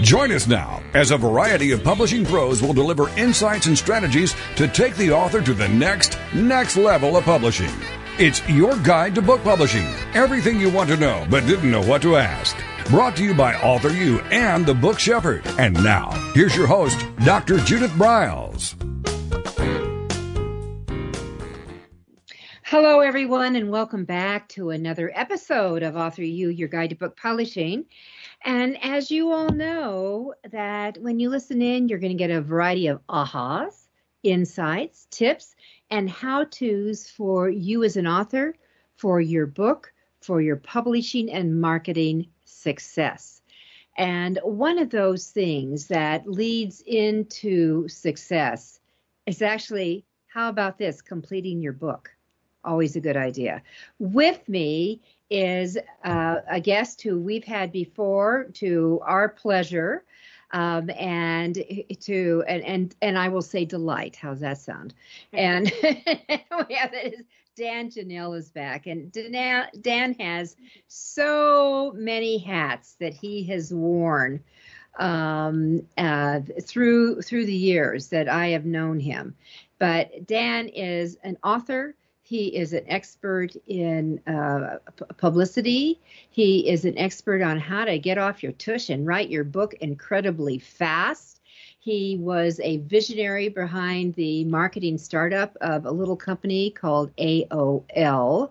Join us now as a variety of publishing pros will deliver insights and strategies to take the author to the next, next level of publishing. It's your guide to book publishing. Everything you want to know but didn't know what to ask. Brought to you by Author U and the Book Shepherd. And now, here's your host, Dr. Judith Briles. Hello, everyone, and welcome back to another episode of Author U, your guide to book publishing. And as you all know, that when you listen in, you're going to get a variety of ahas, insights, tips, and how to's for you as an author, for your book, for your publishing and marketing success. And one of those things that leads into success is actually how about this completing your book? Always a good idea. With me is uh, a guest who we've had before to our pleasure. Um, and to and, and and I will say delight. How's that sound? And we have that is Dan Janal is back, and Dan, Dan has so many hats that he has worn um, uh, through through the years that I have known him. But Dan is an author. He is an expert in uh, publicity. He is an expert on how to get off your tush and write your book incredibly fast. He was a visionary behind the marketing startup of a little company called AOL.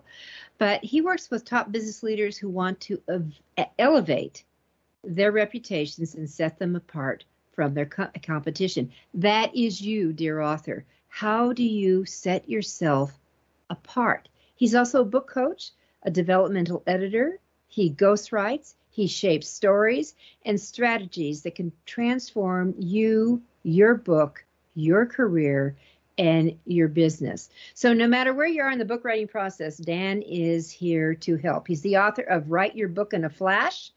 But he works with top business leaders who want to ev- elevate their reputations and set them apart from their co- competition. That is you, dear author. How do you set yourself apart. He's also a book coach, a developmental editor. He ghostwrites, he shapes stories and strategies that can transform you, your book, your career, and your business. So, no matter where you are in the book writing process, Dan is here to help. He's the author of Write Your Book in a Flash,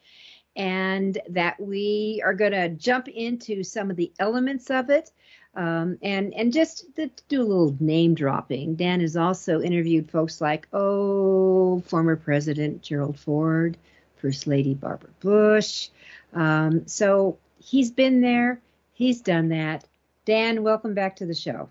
and that we are going to jump into some of the elements of it. Um, and and just to do a little name dropping, Dan has also interviewed folks like oh former President Gerald Ford, First Lady Barbara Bush. Um, so he's been there, he's done that. Dan, welcome back to the show.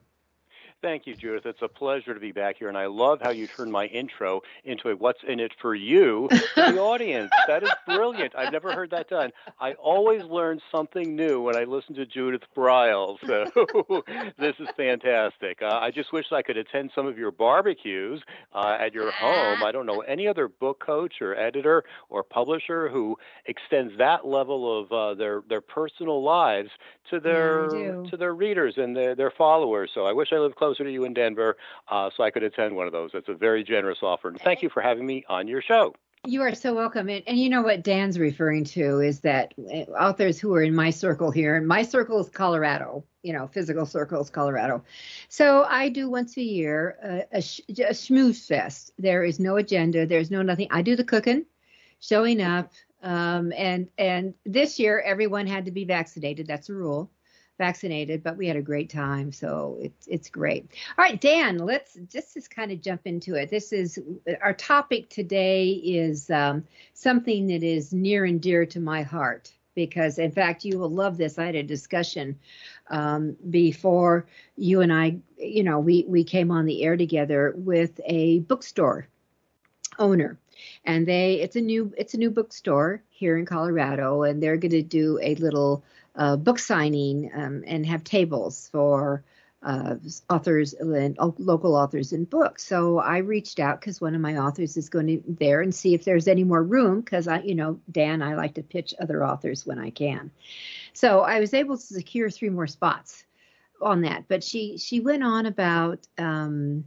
Thank you, Judith. It's a pleasure to be back here, and I love how you turned my intro into a "What's in it for you" for the audience. That is brilliant. I've never heard that done. I always learn something new when I listen to Judith Briles. So this is fantastic. Uh, I just wish I could attend some of your barbecues uh, at your home. I don't know any other book coach or editor or publisher who extends that level of uh, their their personal lives to their yeah, to their readers and their, their followers. So I wish I lived close closer to you in Denver, uh, so I could attend one of those. That's a very generous offer. And thank you for having me on your show. You are so welcome. And, and, you know what Dan's referring to is that uh, authors who are in my circle here, and my circle is Colorado, you know, physical circle is Colorado. So I do once a year a, a, sh- a schmooze fest. There is no agenda, there's no nothing. I do the cooking, showing up. Um, and and this year everyone had to be vaccinated. That's a rule vaccinated, but we had a great time, so it's it's great. All right, Dan, let's just just kind of jump into it. This is our topic today is um, something that is near and dear to my heart because, in fact, you will love this. I had a discussion um, before you and I, you know, we we came on the air together with a bookstore owner and they it's a new it's a new bookstore here in Colorado and they're going to do a little uh, book signing um, and have tables for uh, authors and local authors and books. So I reached out because one of my authors is going to there and see if there's any more room because I, you know, Dan, I like to pitch other authors when I can. So I was able to secure three more spots on that. But she she went on about um,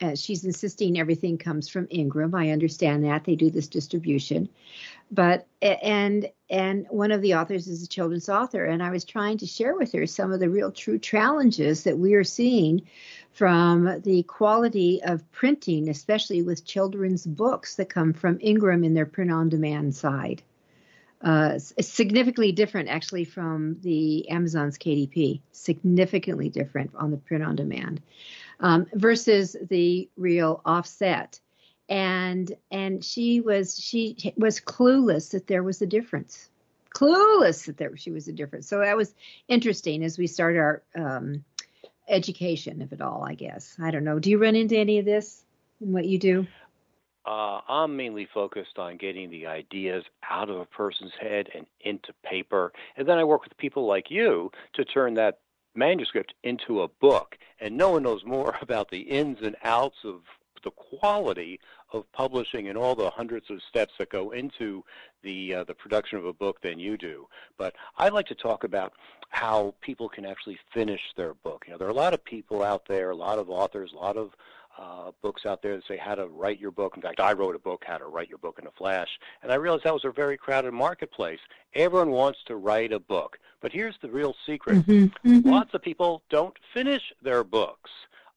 uh, she's insisting everything comes from Ingram. I understand that they do this distribution, but and and one of the authors is a children's author, and I was trying to share with her some of the real true challenges that we are seeing from the quality of printing, especially with children's books that come from Ingram in their print on demand side. Uh, significantly different actually from the Amazon's KDP, significantly different on the print on demand um, versus the real offset. And and she was she was clueless that there was a difference, clueless that there she was a difference. So that was interesting as we start our um, education of it all. I guess I don't know. Do you run into any of this in what you do? Uh, I'm mainly focused on getting the ideas out of a person's head and into paper. And then I work with people like you to turn that manuscript into a book. And no one knows more about the ins and outs of the quality of publishing and all the hundreds of steps that go into the uh, the production of a book than you do. But I'd like to talk about how people can actually finish their book. You know, there are a lot of people out there, a lot of authors, a lot of uh, books out there that say how to write your book. In fact, I wrote a book, How to Write Your Book in a Flash, and I realized that was a very crowded marketplace. Everyone wants to write a book, but here's the real secret: mm-hmm, mm-hmm. lots of people don't finish their books.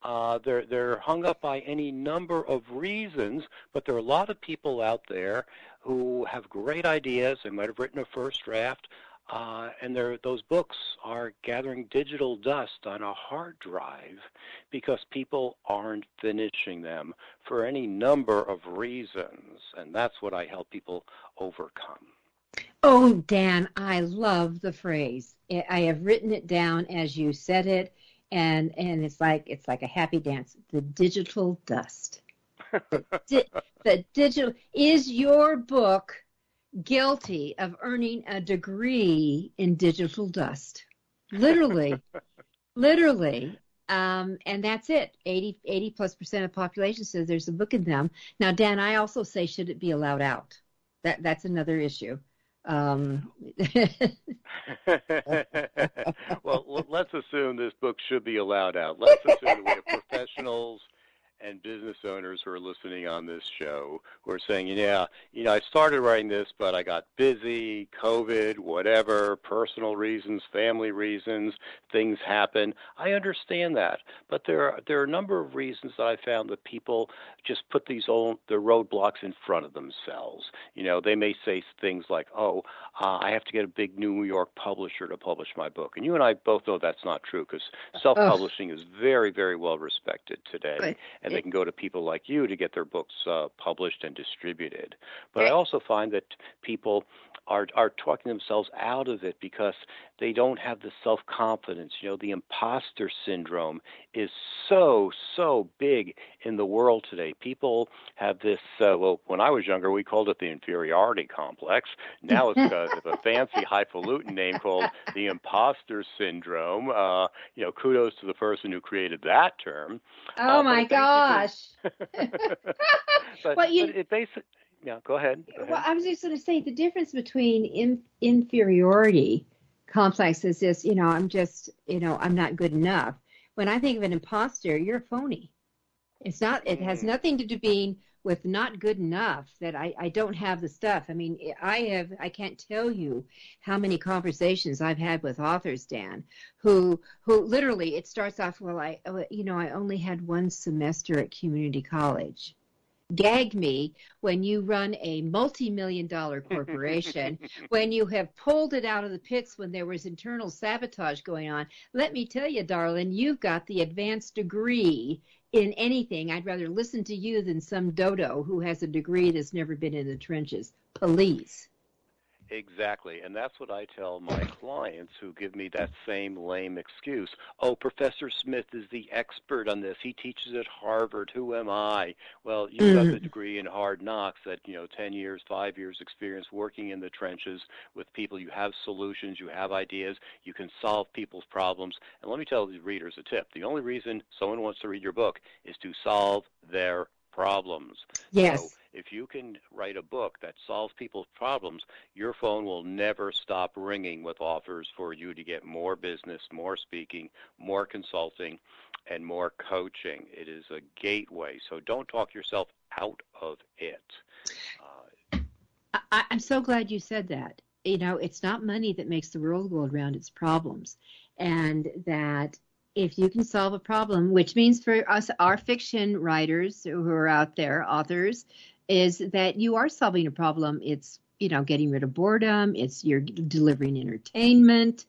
Uh, they're they're hung up by any number of reasons, but there are a lot of people out there who have great ideas. They might have written a first draft, uh, and those books are gathering digital dust on a hard drive because people aren't finishing them for any number of reasons. And that's what I help people overcome. Oh, Dan, I love the phrase. I have written it down as you said it, and and it's like it's like a happy dance. The digital dust. the, di- the digital is your book guilty of earning a degree in digital dust. Literally, literally. Um, and that's it. 80, 80 plus percent of the population says there's a book in them. Now, Dan, I also say, should it be allowed out? That that's another issue. Um, well, let's assume this book should be allowed out. Let's assume we business owners who are listening on this show who are saying, yeah, you know, I started writing this, but I got busy, COVID, whatever, personal reasons, family reasons, things happen. I understand that, but there are there are a number of reasons that I found that people just put these old the roadblocks in front of themselves. You know, they may say things like, "Oh, uh, I have to get a big New York publisher to publish my book," and you and I both know that's not true because self-publishing is very, very well respected today. Right and they can go to people like you to get their books uh, published and distributed. But I also find that people are are talking themselves out of it because they don't have the self confidence. You know, the imposter syndrome is so so big in the world today. People have this. Uh, well, when I was younger, we called it the inferiority complex. Now it's got a fancy highfalutin name called the imposter syndrome. Uh, you know, kudos to the person who created that term. Oh uh, my gosh! but, well, you... but it basically yeah, go ahead. Go ahead. Well, I was just going to say the difference between in, inferiority complex is this, you know, I'm just, you know, I'm not good enough. When I think of an imposter, you're a phony. It's not, it has mm. nothing to do being with not good enough that I, I don't have the stuff. I mean, I have, I can't tell you how many conversations I've had with authors, Dan, who, who literally it starts off, well, I, uh, you know, I only had one semester at community college gag me when you run a multi-million dollar corporation when you have pulled it out of the pits when there was internal sabotage going on let me tell you darling you've got the advanced degree in anything i'd rather listen to you than some dodo who has a degree that's never been in the trenches. Please Exactly. And that's what I tell my clients who give me that same lame excuse. Oh, Professor Smith is the expert on this. He teaches at Harvard. Who am I? Well, you've got the mm. degree in hard knocks that, you know, 10 years, 5 years experience working in the trenches with people. You have solutions, you have ideas, you can solve people's problems. And let me tell the readers a tip. The only reason someone wants to read your book is to solve their problems. Yes. So if you can write a book that solves people's problems, your phone will never stop ringing with offers for you to get more business, more speaking, more consulting, and more coaching. It is a gateway. So don't talk yourself out of it. Uh, I, I'm so glad you said that. You know, it's not money that makes the world go around, it's problems. And that if you can solve a problem, which means for us, our fiction writers who are out there, authors, is that you are solving a problem. It's you know getting rid of boredom. It's you're delivering entertainment,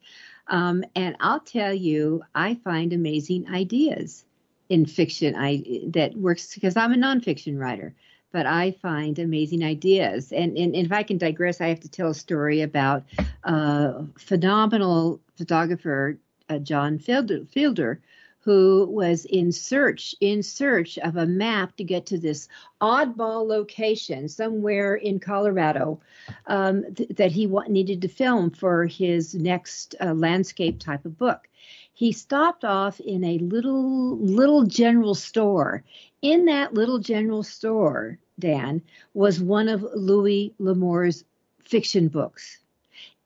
um, and I'll tell you, I find amazing ideas in fiction. I that works because I'm a nonfiction writer, but I find amazing ideas. And, and, and if I can digress, I have to tell a story about a phenomenal photographer uh, John Fielder, Fielder who was in search in search of a map to get to this oddball location somewhere in Colorado um, th- that he wa- needed to film for his next uh, landscape type of book. He stopped off in a little little general store. In that little general store, Dan was one of Louis L'Amour's fiction books.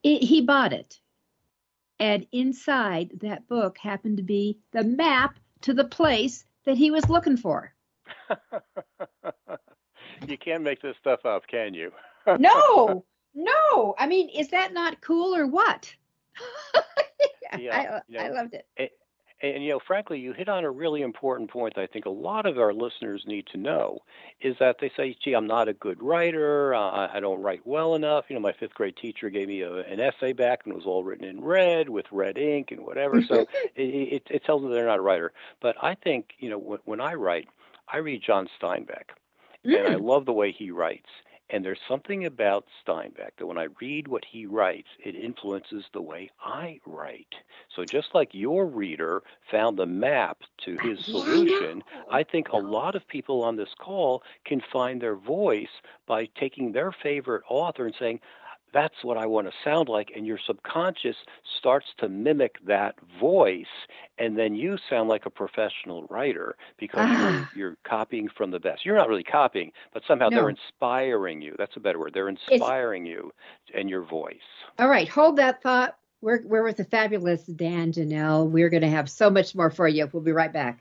It, he bought it and inside that book happened to be the map to the place that he was looking for. you can't make this stuff up, can you? no, no. I mean, is that not cool or what? yeah, I, you know, I, loved it. it and you know, frankly, you hit on a really important point that I think a lot of our listeners need to know is that they say, "Gee, I'm not a good writer. Uh, I don't write well enough." You know, my fifth grade teacher gave me a, an essay back, and it was all written in red with red ink and whatever. So it, it, it tells them they're not a writer. But I think, you know, when, when I write, I read John Steinbeck, mm. and I mm. love the way he writes. And there's something about Steinbeck that when I read what he writes, it influences the way I write. So just like your reader found the map to his solution, I think a lot of people on this call can find their voice by taking their favorite author and saying, that's what I want to sound like. And your subconscious starts to mimic that voice. And then you sound like a professional writer because you're, ah. you're, copying from the best. You're not really copying, but somehow no. they're inspiring you. That's a better word. They're inspiring it's... you and your voice. All right. Hold that thought. We're, we're with the fabulous Dan Janal. We're going to have so much more for you. We'll be right back.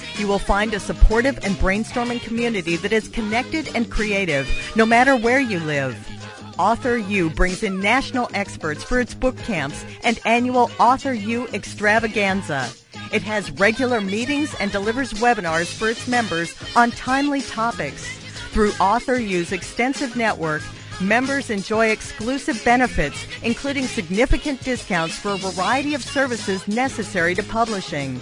you will find a supportive and brainstorming community that is connected and creative, no matter where you live. Author U brings in national experts for its book camps and annual Author U extravaganza. It has regular meetings and delivers webinars for its members on timely topics. Through Author U's extensive network, members enjoy exclusive benefits, including significant discounts for a variety of services necessary to publishing.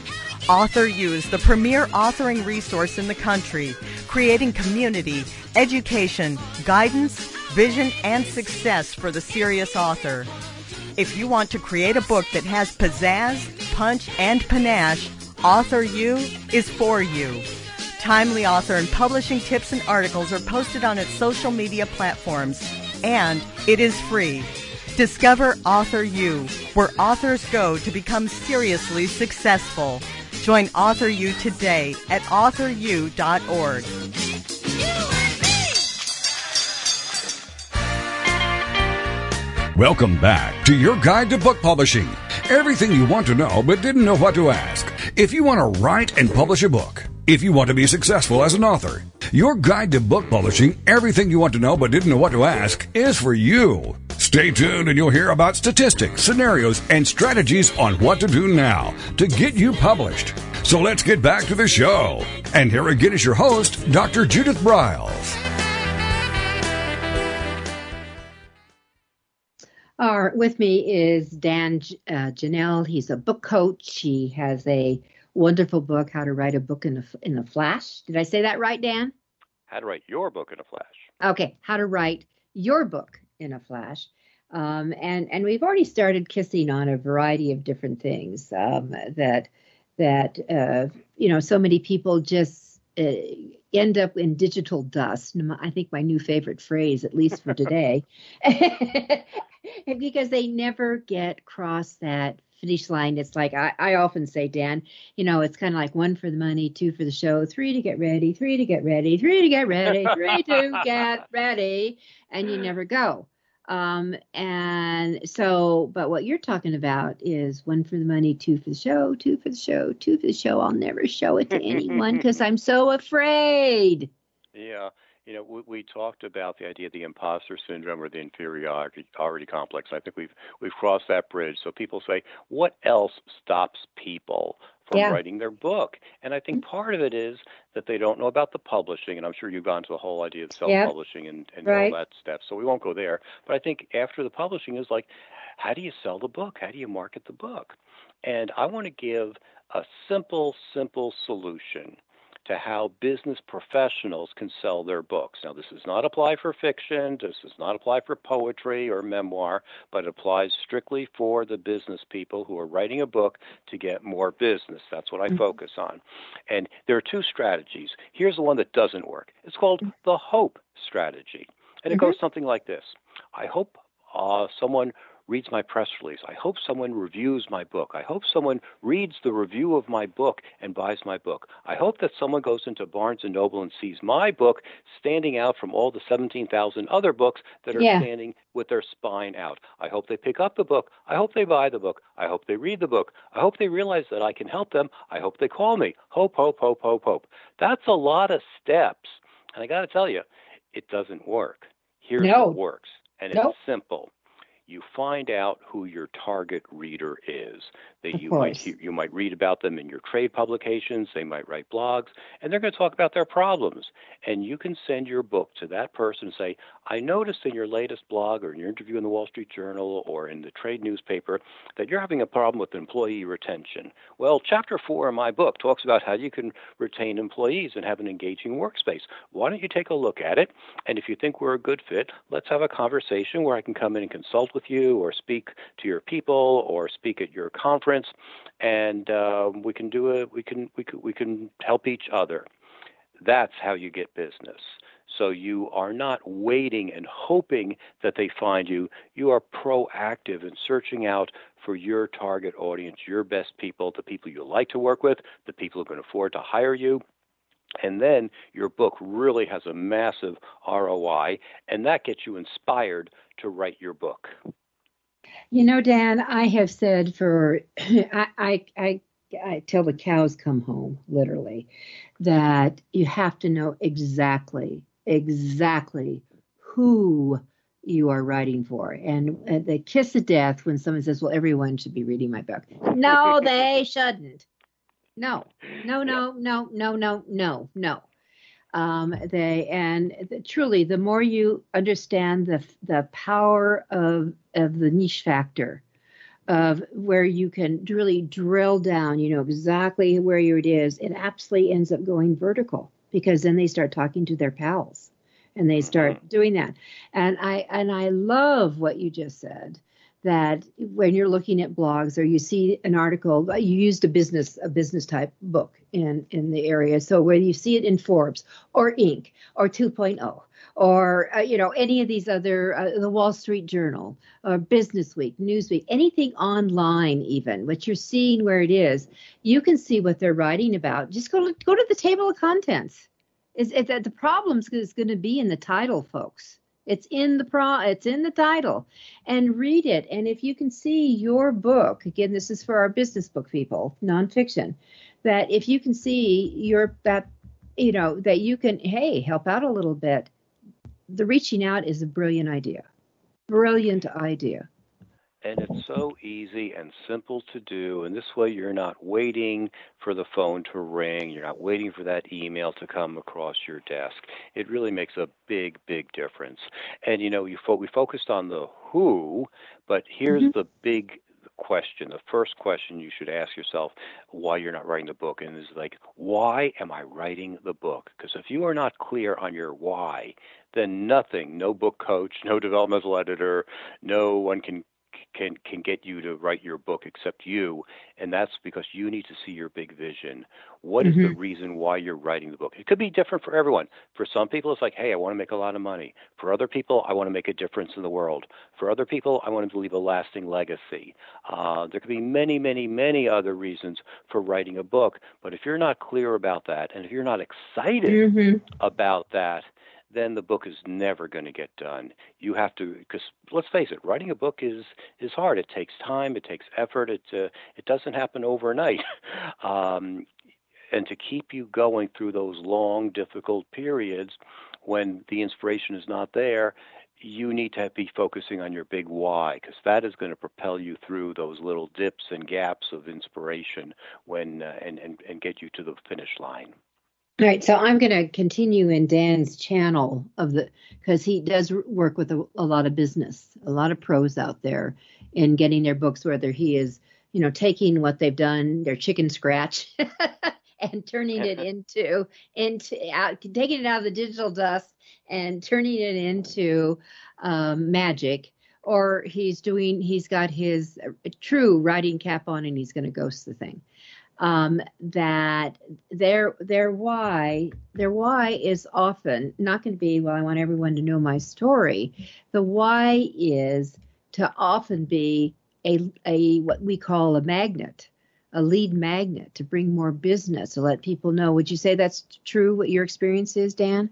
Author Use, the premier authoring resource in the country, creating community, education, guidance, vision, and success for the serious author. If you want to create a book that has pizzazz, punch, and panache, Author U is for you. Timely author and publishing tips and articles are posted on its social media platforms, and it is free. Discover Author U, where authors go to become seriously successful. Join Author U today at authoru.org. Welcome back to your guide to book publishing. Everything you want to know but didn't know what to ask. If you want to write and publish a book, if you want to be successful as an author, your guide to book publishing, everything you want to know but didn't know what to ask, is for you. Stay tuned and you'll hear about statistics, scenarios, and strategies on what to do now to get you published. So let's get back to the show. And here again is your host, Dr. Judith Briles. All right, with me is Dan uh, Janal. He's a book coach. He has a wonderful book, How to Write a Book in a, in a Flash. Did I say that right, Dan? How to Write Your Book in a Flash. Okay, How to Write Your Book in a Flash. Um, and and we've already started kissing on a variety of different things um, that that uh, you know so many people just uh, end up in digital dust. I think my new favorite phrase, at least for today, because they never get across that finish line. It's like I, I often say, Dan, you know, it's kind of like one for the money, two for the show, three to get ready, three to get ready, three to get ready, three to get ready, and you never go. Um, and so, but what you're talking about is one for the money, two for the show, two for the show, two for the show. I'll never show it to anyone because I'm so afraid. Yeah. You know, we, we, talked about the idea of the imposter syndrome or the inferiority complex. I think we've we've crossed that bridge. So people say, what else stops people from yeah. writing their book. And I think mm-hmm. part of it is that they don't know about the publishing, and I'm sure you've gone to the whole idea of self-publishing yep. and, and right. all that stuff. So we won't go there. But I think after the publishing is like, how do you sell the book? How do you market the book? And I want to give a simple, simple solution to how business professionals can sell their books. Now, this does not apply for fiction, this does not apply for poetry or memoir, but it applies strictly for the business people who are writing a book to get more business. That's what I mm-hmm. focus on. And there are two strategies. Here's the one that doesn't work it's called mm-hmm. the HOPE strategy. And it mm-hmm. goes something like this I hope uh, someone reads my press release. I hope someone reviews my book. I hope someone reads the review of my book and buys my book. I hope that someone goes into Barnes and Noble and sees my book standing out from all the 17,000 other books that are yeah. standing with their spine out. I hope they pick up the book. I hope they buy the book. I hope they read the book. I hope they realize that I can help them. I hope they call me. Hope, hope, hope, hope, hope. That's a lot of steps. And I got to tell you, it doesn't work. Here's no. what works. And it's simple you find out who your target reader is. That you might you might read about them in your trade publications. They might write blogs, and they're going to talk about their problems. And you can send your book to that person and say, "I noticed in your latest blog or in your interview in the Wall Street Journal or in the trade newspaper that you're having a problem with employee retention. Well, chapter four in my book talks about how you can retain employees and have an engaging workspace. Why don't you take a look at it? And if you think we're a good fit, let's have a conversation where I can come in and consult with you or speak to your people or speak at your conference." conference, and uh, we can do it. We can we can we can help each other. That's how you get business. So you are not waiting and hoping that they find you. You are proactive in searching out for your target audience, your best people, the people you like to work with, the people who can afford to hire you. And then your book really has a massive ROI, and that gets you inspired to write your book. You know, Dan, I have said for I, I I I till the cows come home, literally, that you have to know exactly exactly who you are writing for. And the kiss of death when someone says, "Well, everyone should be reading my book." No, they shouldn't. No, no, no, no, no, no, no, no. Um, they and the, truly the more you understand the the power of of the niche factor of where you can really drill down you know exactly where it is it absolutely ends up going vertical because then they start talking to their pals and they start mm-hmm. doing that. And i and i love what you just said that when you're looking at blogs or you see an article you used a business a business type book in in the area. So when you see it in forbes or inc or 2.0 or uh, you know any of these other uh, the wall street journal or business week newsweek anything online even what you're seeing where it is you can see what they're writing about. Just go go to the table of contents. Is the problem is going to be in the title folks it's in the pro it's in the title. And read it. And if you can see your book, again, this is for our business book people, nonfiction, that if you can see your that you know, that you can, hey, help out a little bit. The reaching out is a brilliant idea. Brilliant idea. And it's so easy and simple to do. And this way, you're not waiting for the phone to ring. You're not waiting for that email to come across your desk. It really makes a big, big difference. And, you know, you fo- we focused on the who, but here's mm-hmm. the big question. The first question you should ask yourself why you're not writing the book and is like, why am I writing the book? Because if you are not clear on your why, then nothing, no book coach, no developmental editor, no one can can can get you to write your book except you, and that's because you need to see your big vision. What is Mm-hmm. the reason why you're writing the book? It could be different for everyone. For some people, it's like, hey, I want to make a lot of money. For other people, I want to make a difference in the world. For other people, I want to leave a lasting legacy. Uh, there could be many, many, many other reasons for writing a book. But if you're not clear about that, and if you're not excited hmm about that, then the book is never going to get done. You have to, because let's face it, writing a book is is hard. It takes time. It takes effort. It uh, it doesn't happen overnight. um, and to keep you going through those long, difficult periods when the inspiration is not there, you need to be focusing on your big why because that is going to propel you through those little dips and gaps of inspiration when uh, and, and and get you to the finish line. All right, so I'm going to continue in Dan's channel of the because he does work with a, a lot of business, a lot of pros out there in getting their books. Whether he is, you know, taking what they've done, their chicken scratch, and turning it into into out, taking it out of the digital dust and turning it into um, magic. Or he's doing, he's got his uh, true writing cap on, and he's going to ghost the thing um, that their their why their why is often not going to be well. I want everyone to know my story. The why is to often be a a what we call a magnet, a lead magnet to bring more business to let people know. Would you say that's true? What your experience is, Dan?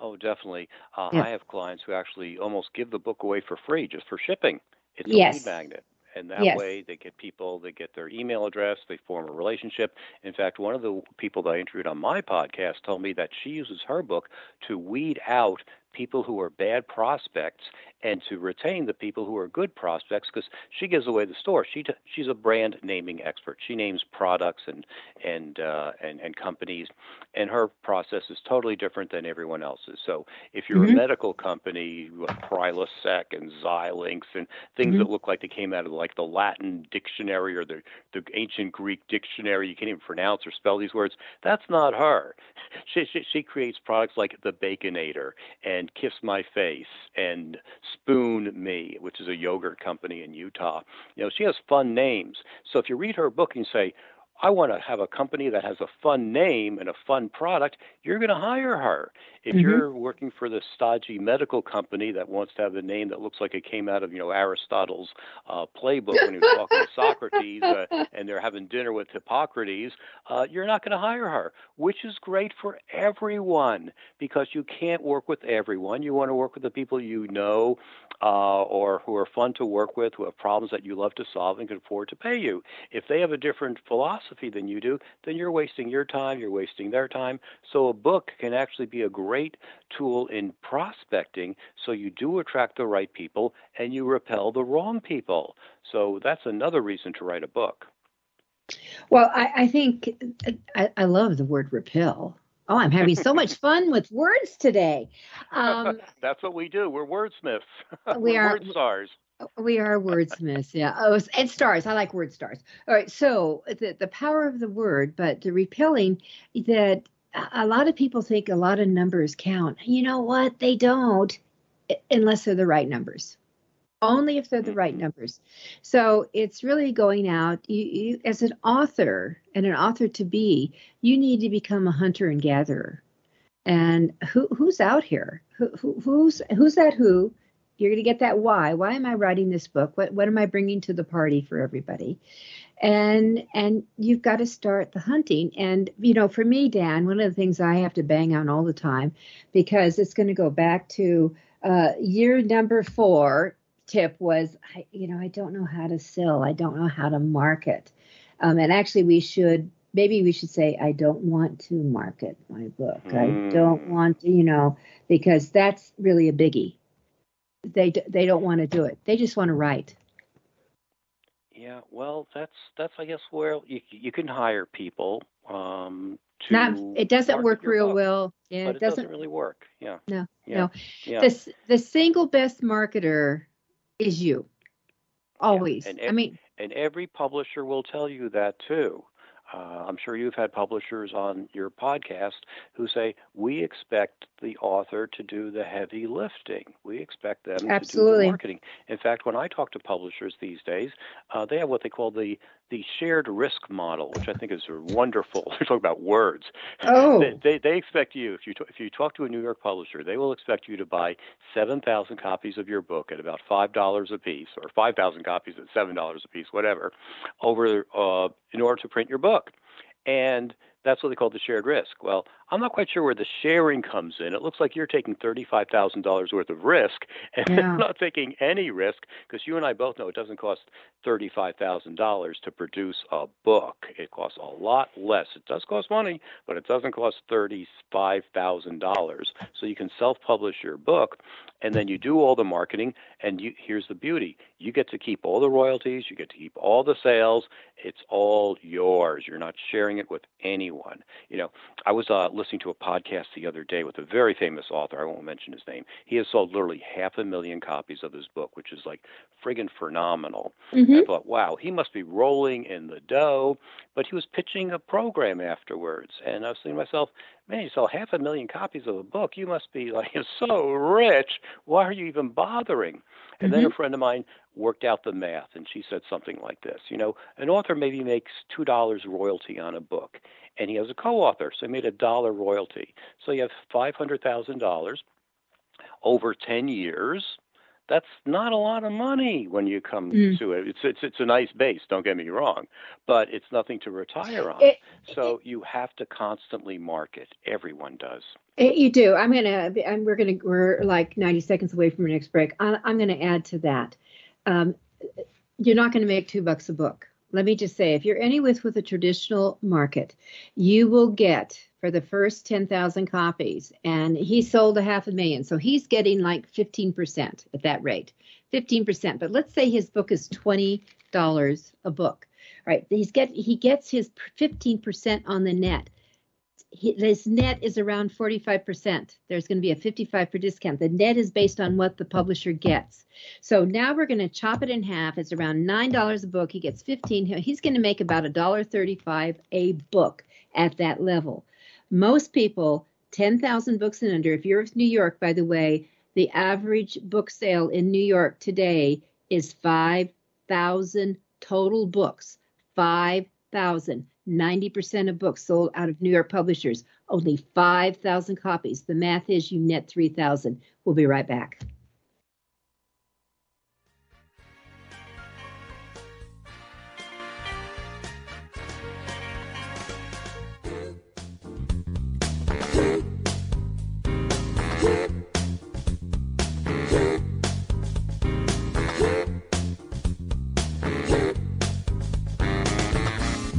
Oh, definitely. Uh, Yeah. I have clients who actually almost give the book away for free just for shipping. It's a Yes. lead magnet. And that Yes. way they get people, they get their email address, they form a relationship. In fact, one of the people that I interviewed on my podcast told me that she uses her book to weed out people who are bad prospects and to retain the people who are good prospects because she gives away the store. She t- she's a brand naming expert. She names products and and uh, and and companies, and her process is totally different than everyone else's. So if you're Mhm. a medical company, with Prilosec and Xilinx and things Mhm. that look like they came out of like the Latin dictionary or the the ancient Greek dictionary, you can't even pronounce or spell these words. That's not her. She she, she creates products like the Baconator and Kiss My Face and Spoon Me, which is a yogurt company in Utah. You know, she has fun names. So if you read her book and say, I want to have a company that has a fun name and a fun product, you're going to hire her. If Mhm. you're working for the stodgy medical company that wants to have a name that looks like it came out of, you know, Aristotle's uh, playbook when he was talking to Socrates uh, and they're having dinner with Hippocrates, uh, you're not going to hire her, which is great for everyone because you can't work with everyone. You want to work with the people you know uh, or who are fun to work with, who have problems that you love to solve and can afford to pay you. If they have a different philosophy than you do, then you're wasting your time, you're wasting their time. So a book can actually be a great tool in prospecting so you do attract the right people and you repel the wrong people. So that's another reason to write a book. Well, I, I think I, I love the word repel. Oh, I'm having so much fun with words today. Um, That's what we do. We're wordsmiths. We We're are- word stars. Oh, we are wordsmiths, yeah. Oh, and stars. I like word stars. All right. So uh, the the power of the word, but the repelling eh, that a- lot of people think a lot of numbers count. You know what? They don't, unless they're the right numbers. Only if they're the right mm-hmm. numbers. So it's really going out. You, you as an author and an author to be, you need to become a hunter and gatherer. And who who's out here? Who, who who's who's that who? You're going to get that why. Why am I writing this book? What what am I bringing to the party for everybody? And and you've got to start the hunting. And you know, for me, Dan, one of the things I have to bang on all the time because it's going to go back to uh, year number four. Tip was, I, you know, I don't know how to sell. I don't know how to market. Um, and actually, we should maybe we should say, I don't want to market my book. I don't Mm. want to, you know, because that's really a biggie they they don't want to do it. They just want to write. Yeah, well, that's that's I guess where you you can hire people um, to. Not it doesn't work real book, well. Yeah, but it doesn't. really work. Yeah. No, Yeah. no. Yeah. The the single best marketer is you. Always. and I mean, And every publisher will tell you that too. Uh, I'm sure you've had publishers on your podcast who say, We expect the author to do the heavy lifting. We expect them Absolutely. to do the marketing. In fact, when I talk to publishers these days, uh, they have what they call the the shared risk model, which I think is wonderful. They're talking about words. Oh. they, they, they expect you if you t- if you talk to a New York publisher, they will expect you to buy seven thousand copies of your book at about five dollars a piece, or five thousand copies at seven dollars a piece, whatever, over uh, in order to print your book. And that's what they call the shared risk. Well, I'm not quite sure where the sharing comes in. It looks like you're taking $35,000 worth of risk and Yeah. not taking any risk because you and I both know it doesn't cost $35,000 to produce a book. It costs a lot less. It does cost money, but it doesn't cost $35,000. So you can self-publish your book and then you do all the marketing and you here's the beauty. You get to keep all the royalties, you get to keep all the sales. It's all yours. You're not sharing it with anyone. You know, I was uh, listening to a podcast the other day with a very famous author. I won't mention his name. He has sold literally half a million copies of his book, which is like friggin' phenomenal. Mhm. I thought, wow, he must be rolling in the dough. But he was pitching a program afterwards, and I was thinking to myself, man, you sell half a million copies of a book. You must be like so rich. Why are you even bothering? And then a mm-hmm. friend of mine worked out the math, and she said something like this: You know, an author maybe makes two dollars royalty on a book, and he has a co-author, so he made a dollar royalty. So you have five hundred thousand dollars over ten years. That's not a lot of money when you come Mm. to it. It's it's it's a nice base. Don't get me wrong, but it's nothing to retire on. It- so you have to constantly market. Everyone does. Eh, You do. I'm gonna. I'm, we're gonna. We're like 90 seconds away from our next break. I, I'm gonna add to that. Um, you're not gonna make two bucks a book. Let me just say, if you're any with with a traditional market, you will get for the first 10,000 copies, and he sold a half a million, so he's getting like 15% at that rate, 15%. But let's say his book is twenty dollars a book. Right, he's get he gets his 15% on the net he, his net is around 45%. There's going to be a 55 per discount. The net is based on what the publisher gets. So now we're going to chop it in half. It's around $9 a book. He gets 15. He's going to make about $1.35 a book at that level. Most people, 10,000 books and under, if you're in New York, by the way, the average book sale in New York today is 5,000 total books. 5,000. 90% of books sold out of New York publishers, only 5,000 copies. The math is you net 3,000. We'll be right back.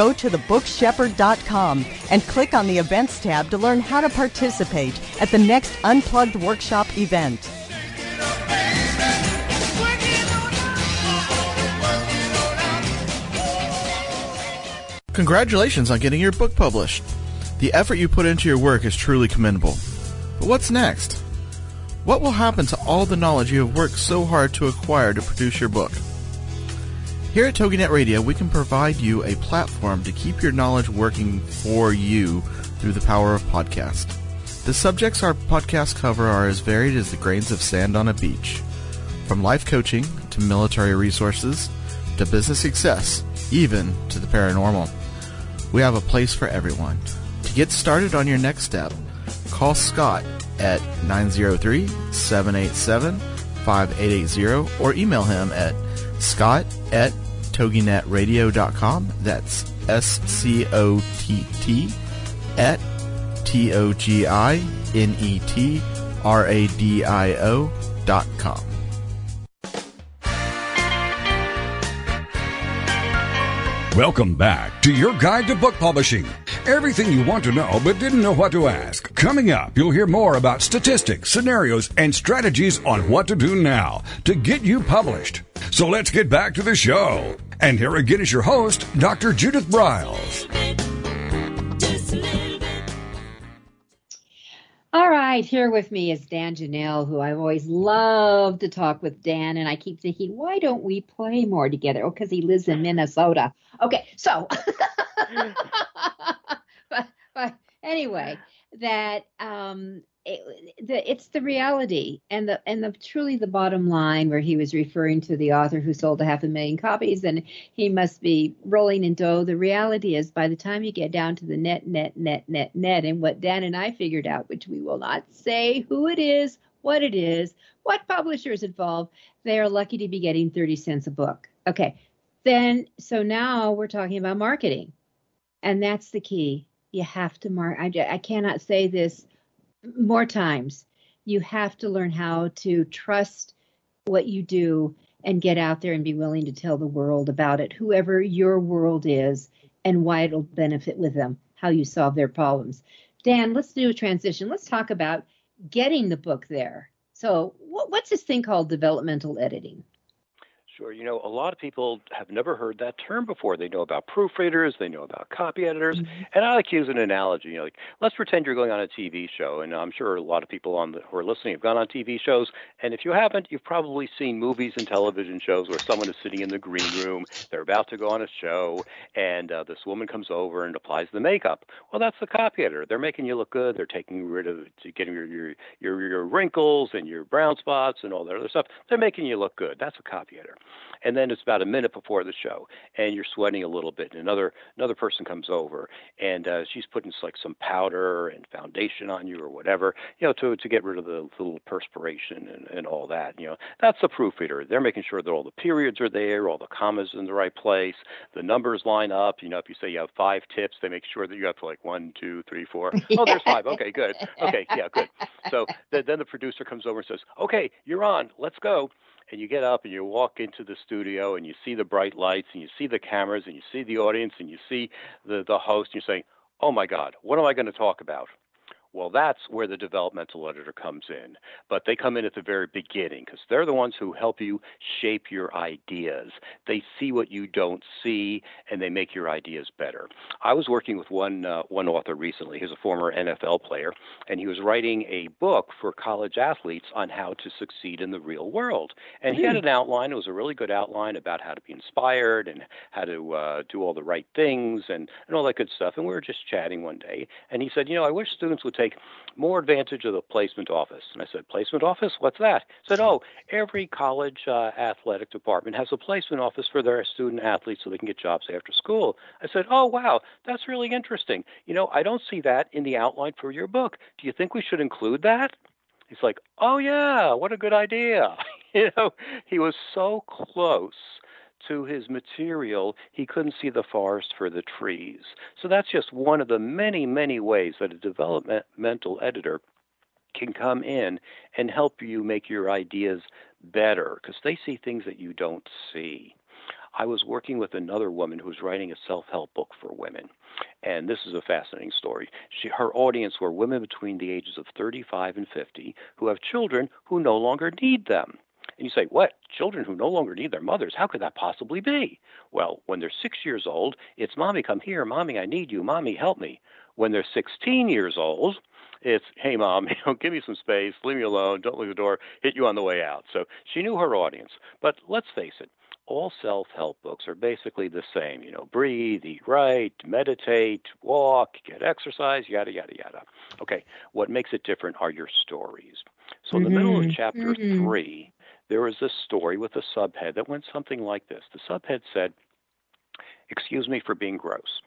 Go to thebookshepherd.com and click on the events tab to learn how to participate at the next Unplugged Workshop event. Congratulations on getting your book published. The effort you put into your work is truly commendable. But what's next? What will happen to all the knowledge you have worked so hard to acquire to produce your book? Here at TogiNet Radio, we can provide you a platform to keep your knowledge working for you through the power of podcast. The subjects our podcasts cover are as varied as the grains of sand on a beach. From life coaching to military resources to business success, even to the paranormal. We have a place for everyone. To get started on your next step, call Scott at 903 787 5880 or email him at scott at toginetradio.com. That's S C O T T at T O G I N E T R A D I O dot com. Welcome back to your guide to book publishing. Everything you want to know but didn't know what to ask. Coming up, you'll hear more about statistics, scenarios, and strategies on what to do now to get you published. So let's get back to the show. And here again is your host, Dr. Judith Briles. All right, here with me is Dan Janal, who I've always loved to talk with Dan, and I keep thinking, why don't we play more together? Oh, because he lives in Minnesota. Okay, so, but, anyway, that um, it, the, it's the reality and the and the truly the bottom line where he was referring to the author who sold a half a million copies and he must be rolling in dough. The reality is by the time you get down to the net, net, net, net, net, and what Dan and I figured out, which we will not say who it is, what it is, what publishers involved, they are lucky to be getting 30 cents a book. Okay. Then so now we're talking about marketing. And that's the key. You have to mark I, I cannot say this more times. You have to learn how to trust what you do and get out there and be willing to tell the world about it, whoever your world is, and why it'll benefit with them, how you solve their problems. Dan, let's do a transition. Let's talk about getting the book there. So, what's this thing called developmental editing? Sure. You know, a lot of people have never heard that term before. They know about proofreaders, they know about copy editors, mm-hmm. and I like to use an analogy. You know, like let's pretend you're going on a TV show, and I'm sure a lot of people on the, who are listening have gone on TV shows. And if you haven't, you've probably seen movies and television shows where someone is sitting in the green room, they're about to go on a show, and uh, this woman comes over and applies the makeup. Well, that's the copy editor. They're making you look good. They're taking rid of, getting your your your, your wrinkles and your brown spots and all that other stuff. They're making you look good. That's a copy editor and then it's about a minute before the show, and you're sweating a little bit, and another another person comes over, and uh, she's putting like some powder and foundation on you or whatever, you know, to to get rid of the little perspiration and, and all that. You know, that's the proofreader. They're making sure that all the periods are there, all the commas in the right place, the numbers line up. You know, if you say you have five tips, they make sure that you have to like one, two, three, four. Oh, there's five. Okay, good. Okay, yeah, good. So th- then the producer comes over and says, "Okay, you're on. Let's go." And you get up and you walk into the studio and you see the bright lights and you see the cameras and you see the audience and you see the, the host and you're saying, oh my God, what am I going to talk about? Well, that's where the developmental editor comes in. But they come in at the very beginning because they're the ones who help you shape your ideas. They see what you don't see and they make your ideas better. I was working with one uh, one author recently. He's a former NFL player, and he was writing a book for college athletes on how to succeed in the real world. And he had hmm. an outline. It was a really good outline about how to be inspired and how to uh, do all the right things and, and all that good stuff. And we were just chatting one day, and he said, "You know, I wish students would take more advantage of the placement office. And I said, Placement office? What's that? Said, Oh, every college uh, athletic department has a placement office for their student athletes so they can get jobs after school. I said, Oh, wow, that's really interesting. You know, I don't see that in the outline for your book. Do you think we should include that? He's like, Oh, yeah, what a good idea. you know, he was so close to his material, he couldn't see the forest for the trees. So that's just one of the many, many ways that a developmental editor can come in and help you make your ideas better because they see things that you don't see. I was working with another woman who was writing a self help book for women. And this is a fascinating story. She, her audience were women between the ages of 35 and 50 who have children who no longer need them. And you say, what? Children who no longer need their mothers? How could that possibly be? Well, when they're six years old, it's mommy, come here. Mommy, I need you. Mommy, help me. When they're 16 years old, it's hey mom you know give me some space leave me alone don't leave the door hit you on the way out so she knew her audience but let's face it all self-help books are basically the same you know breathe eat right meditate walk get exercise yada yada yada okay what makes it different are your stories so in the middle of mm-hmm. chapter mm-hmm. 3 there was this story with a subhead that went something like this. The subhead said, Excuse me for being gross.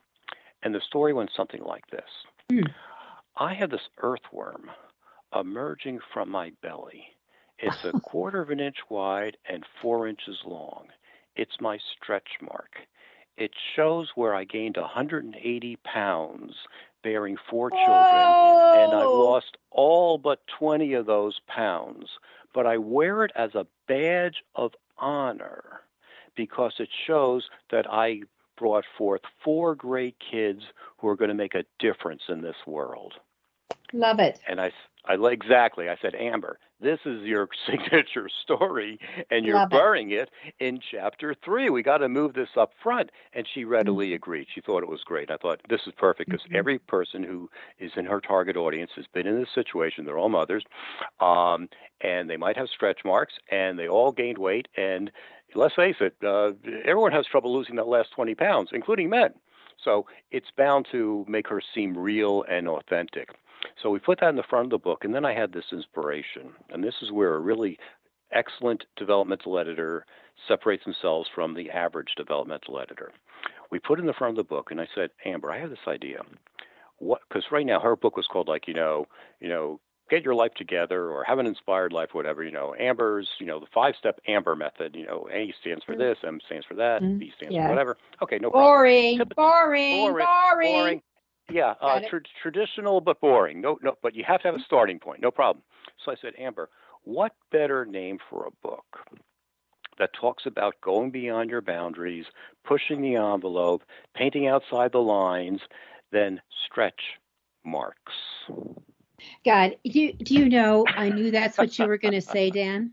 And the story went something like this mm. I have this earthworm emerging from my belly. It's a quarter of an inch wide and four inches long. It's my stretch mark. It shows where I gained 180 pounds bearing four children, and I've lost all but 20 of those pounds. But I wear it as a badge of honor because it shows that I brought forth four great kids who are going to make a difference in this world. Love it. And I, I exactly. I said, Amber, this is your signature story, and you're Love burying it. in chapter three. We got to move this up front. And she readily Mm-hmm. agreed. She thought it was great. I thought this is perfect because Mhm. every person who is in her target audience has been in this situation. They're all mothers, um, and they might have stretch marks, and they all gained weight. And let's face it, uh, everyone has trouble losing that last 20 pounds, including men. So it's bound to make her seem real and authentic. So we put that in the front of the book, and then I had this inspiration. And this is where a really excellent developmental editor separates themselves from the average developmental editor. We put in the front of the book, and I said, Amber, I have this idea. What? Because right now her book was called like you know, you know, get your life together or have an inspired life, whatever. You know, Amber's, you know, the five-step Amber method. You know, A stands for this, M stands for that, Mhm. B stands Yeah. for whatever. Okay, no problem. Boring, Typ- boring, boring, boring. boring. Yeah, uh, Got it. tr- traditional but boring. No, no, but you have to have a starting point. No problem. So I said, Amber, what better name for a book that talks about going beyond your boundaries, pushing the envelope, painting outside the lines, than stretch marks? God, do you, do you know? I knew that's what you were going to say, Dan.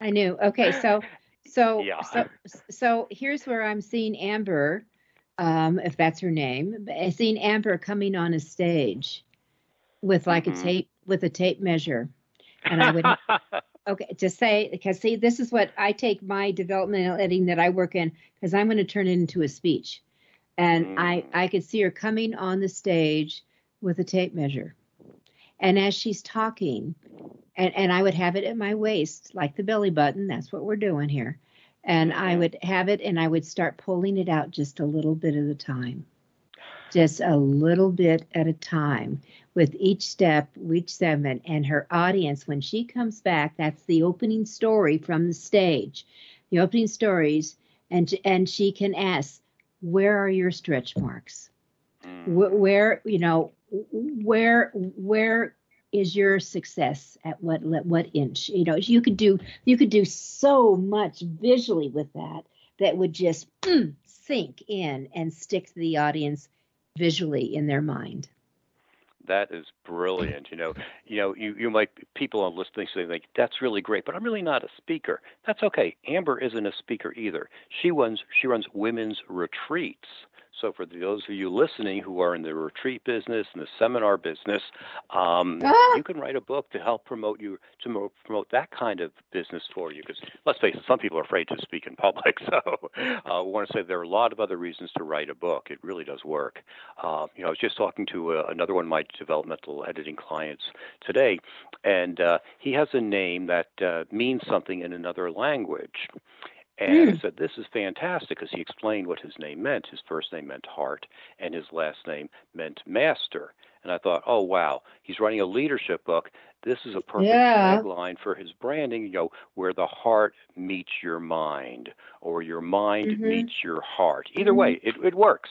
I knew. Okay, so so Yeah. so so here's where I'm seeing Amber, um, if that's her name. I'm seeing Amber coming on a stage with like Mhm. a tape with a tape measure, and I would okay to say because see this is what I take my developmental editing that I work in because I'm going to turn it into a speech, and I Mm. I could see her coming on the stage with a tape measure. And as she's talking, and, and I would have it at my waist, like the belly button. That's what we're doing here. And I would have it and I would start pulling it out just a little bit at a time. Just a little bit at a time with each step, each segment. And her audience, when she comes back, that's the opening story from the stage, the opening stories. And, and she can ask, Where are your stretch marks? Mm. Wh- where you know where where is your success at what what inch you know you could do you could do so much visually with that that would just mm, sink in and stick to the audience visually in their mind That is brilliant. You know, you know, you, you might people on listening say like that's really great, but I'm really not a speaker. That's okay. Amber isn't a speaker either. She runs she runs women's retreats. So for those of you listening who are in the retreat business and the seminar business, um, Ah! you can write a book to help promote you to mo- promote that kind of business for you. Because let's face it, some people are afraid to speak in public. So uh, we want to say there are a lot of other reasons to write a book. It really does work. Uh, you know, I was just talking to uh, another one of my developmental editing clients today, and uh, he has a name that uh, means something in another language. Hmm. And I said, This is fantastic because he explained what his name meant. His first name meant heart, and his last name meant master. And I thought, Oh, wow, he's writing a leadership book. This is a perfect Yeah. tagline for his branding, you know, where the heart meets your mind or your mind Mhm. meets your heart. Either Mhm. way, it, it works.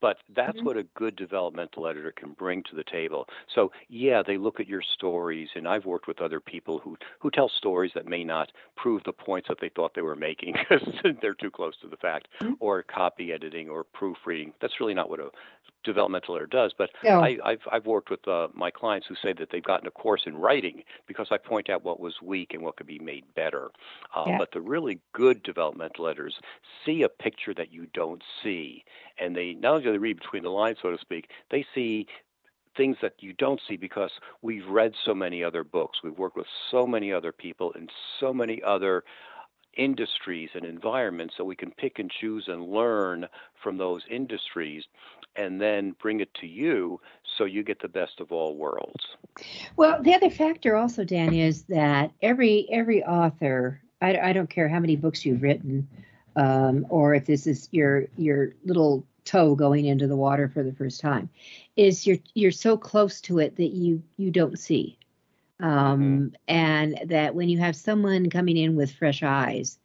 But that's Mhm. what a good developmental editor can bring to the table. So, yeah, they look at your stories, and I've worked with other people who, who tell stories that may not prove the points that they thought they were making because they're too close to the fact, Mhm. or copy editing or proofreading. That's really not what a developmental editor does. But No. I, I've, I've worked with uh, my clients who say that they've gotten a course in writing because I point out what was weak and what could be made better. Uh, Yeah. But the really good developmental letters see a picture that you don't see, and they not only do they read between the lines, so to speak, they see things that you don't see because we've read so many other books, we've worked with so many other people in so many other industries and environments so we can pick and choose and learn from those industries and then bring it to you so you get the best of all worlds. Well, the other factor also, Dan, is that every every author, I, I don't care how many books you've written, um, or if this is your your little toe going into the water for the first time, is you're you're so close to it that you you don't see. Um, mm-hmm. And that when you have someone coming in with fresh eyes,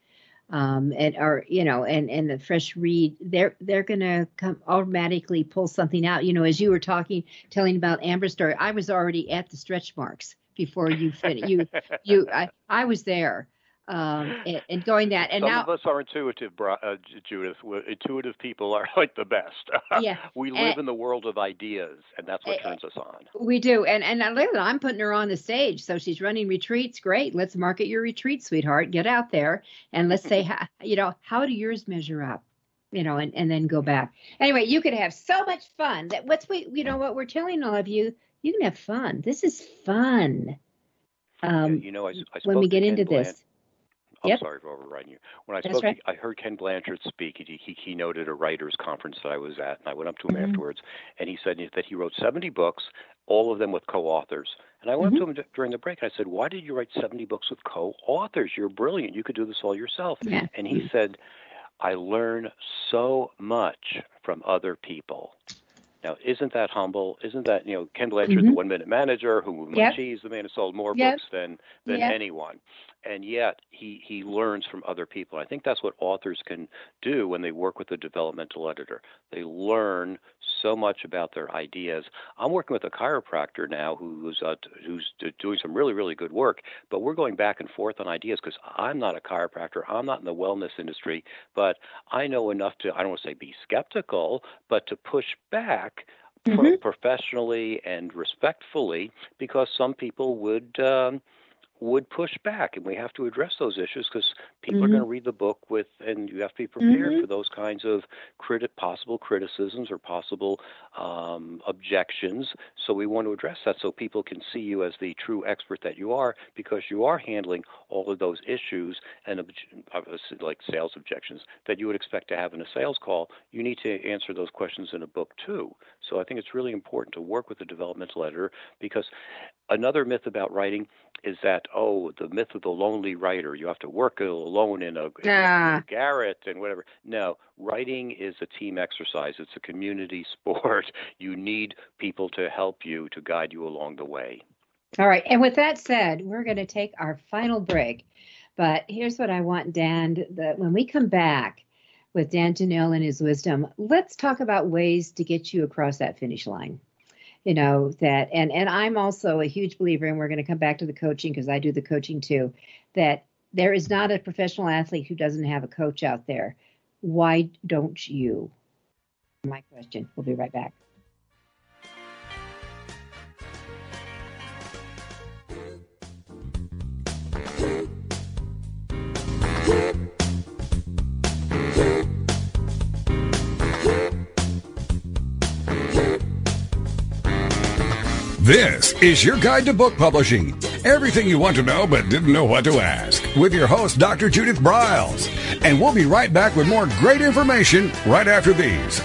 um, and or you know, and and the fresh read, they're they're gonna come automatically pull something out. You know, as you were talking, telling about Amber's story, I was already at the stretch marks before you finished. You you I, I was there um, and, and, going that. And some now, of us are intuitive, uh, Judith. Intuitive people are like the best. Yeah, we live and, in the world of ideas, and that's what turns us on. We do, and and I'm putting her on the stage, so she's running retreats. Great, let's market your retreat, sweetheart. Get out there and let's say, how, you know, how do yours measure up? You know, and and then go back. Anyway, you could have so much fun. That what's we, you know, what we're telling all of you, you can have fun. This is fun. Um, yeah, you know, I, I when we get into Bland. this I'm yep. sorry for overriding you. When I That's spoke, right. I heard Ken Blanchard speak. He, he keynoted a writers' conference that I was at, and I went up to him mm-hmm. afterwards, and he said that he wrote 70 books, all of them with co-authors. And I went mm-hmm. up to him during the break, and I said, "Why did you write 70 books with co-authors? You're brilliant. You could do this all yourself." Yeah. And he said, "I learn so much from other people." Now, isn't that humble? Isn't that you know Ken Blanchard, mm-hmm. the one-minute manager, who yep. my the man who sold more yep. books than than yep. anyone, and yet he he learns from other people. I think that's what authors can do when they work with a developmental editor. They learn so much about their ideas. I'm working with a chiropractor now who's uh, who's doing some really really good work, but we're going back and forth on ideas because I'm not a chiropractor. I'm not in the wellness industry, but I know enough to I don't want to say be skeptical, but to push back mm-hmm. professionally and respectfully because some people would. Um, would push back, and we have to address those issues because people mm-hmm. are going to read the book with, and you have to be prepared mm-hmm. for those kinds of criti- possible criticisms or possible um, objections. So we want to address that so people can see you as the true expert that you are, because you are handling all of those issues and obviously like sales objections that you would expect to have in a sales call. You need to answer those questions in a book too. So I think it's really important to work with a developmental editor because another myth about writing is that oh the myth of the lonely writer you have to work alone in a, in a garret and whatever. No writing is a team exercise. It's a community sport. You need people to help you to guide you along the way. All right. And with that said we're going to take our final break. But here's what i want dan that when we come back with dan janal and his wisdom let's talk about ways to get you across that finish line you know that and and i'm also a huge believer and we're going to come back to the coaching because i do the coaching too that there is not a professional athlete who doesn't have a coach out there. Why don't you? My question. We'll be right back This is your guide to book publishing. Everything you want to know but didn't know what to ask with your host, Dr. Judith Briles. And we'll be right back with more great information right after these.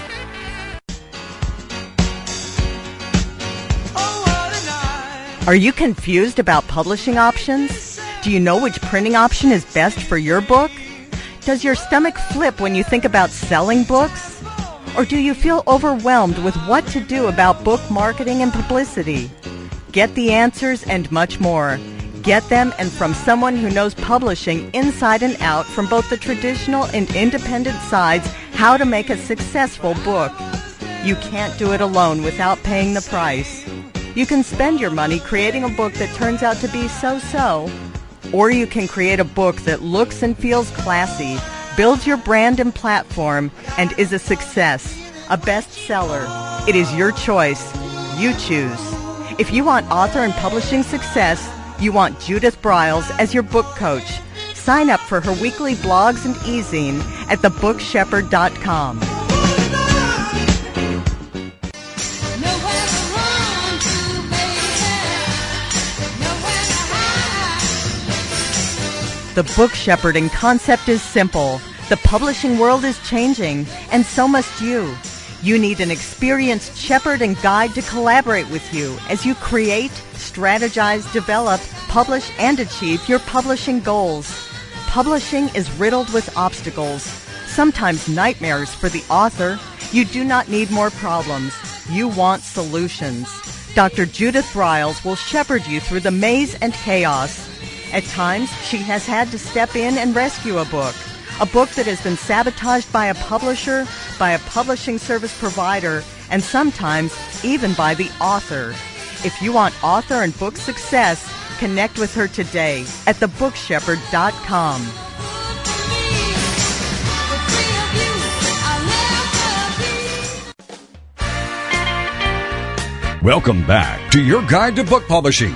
Are you confused about publishing options? Do you know which printing option is best for your book? Does your stomach flip when you think about selling books? Or do you feel overwhelmed with what to do about book marketing and publicity? Get the answers and much more. Get them and from someone who knows publishing inside and out from both the traditional and independent sides how to make a successful book. You can't do it alone without paying the price. You can spend your money creating a book that turns out to be so-so, or you can create a book that looks and feels classy builds your brand and platform, and is a success, a bestseller. It is your choice. You choose. If you want author and publishing success, you want Judith Briles as your book coach. Sign up for her weekly blogs and e-zine at thebookshepherd.com. The book shepherding concept is simple. The publishing world is changing, and so must you. You need an experienced shepherd and guide to collaborate with you as you create, strategize, develop, publish, and achieve your publishing goals. Publishing is riddled with obstacles, sometimes nightmares for the author. You do not need more problems. You want solutions. Dr. Judith Briles will shepherd you through the maze and chaos. At times, she has had to step in and rescue a book. A book that has been sabotaged by a publisher, by a publishing service provider, and sometimes even by the author. If you want author and book success, connect with her today at thebookshepherd.com. Welcome back to your guide to book publishing.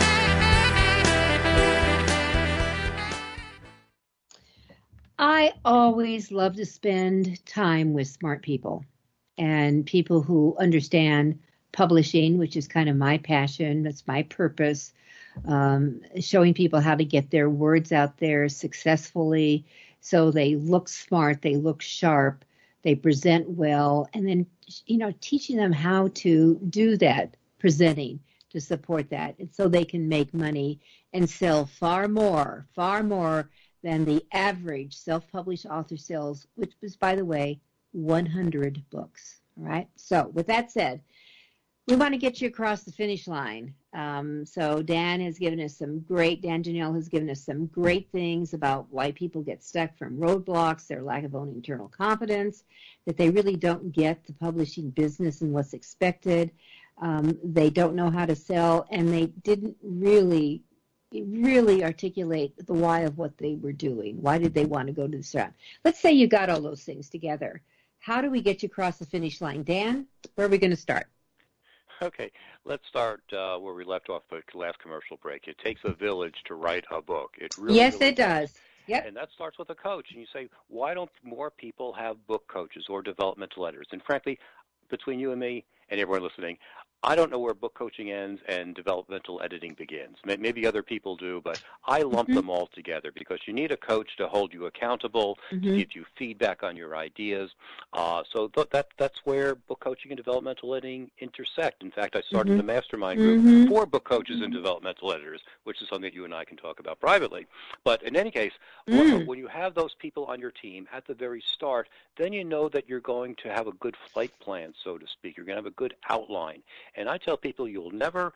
I always love to spend time with smart people and people who understand publishing, which is kind of my passion. That's my purpose. Um, showing people how to get their words out there successfully so they look smart, they look sharp, they present well, and then, you know, teaching them how to do that presenting to support that. And so they can make money and sell far more, far more than the average self-published author sells, which was, by the way, 100 books. All right. So with that said, we want to get you across the finish line. Um, so Dan has given us some great, Dan Janal has given us some great things about why people get stuck from roadblocks, their lack of own internal confidence, that they really don't get the publishing business and what's expected. Um, they don't know how to sell, and they didn't really really articulate the why of what they were doing. Why did they want to go to this route? Let's say you got all those things together. How do we get you across the finish line? Dan, where are we going to start? Okay, let's start uh, where we left off the last commercial break. It takes a village to write a book. It really yes, really it does. Yep. And that starts with a coach. And you say, why don't more people have book coaches or developmental editors? And frankly, between you and me and everyone listening, I don't know where book coaching ends and developmental editing begins. Maybe other people do, but I lump mm-hmm. them all together because you need a coach to hold you accountable, mm-hmm. to give you feedback on your ideas. Uh, so th- that that's where book coaching and developmental editing intersect. In fact, I started mm-hmm. a mastermind group mm-hmm. for book coaches and mm-hmm. developmental editors, which is something that you and I can talk about privately. But in any case, mm. when you have those people on your team at the very start, then you know that you're going to have a good flight plan, so to speak. You're going to have a good outline. And I tell people you'll never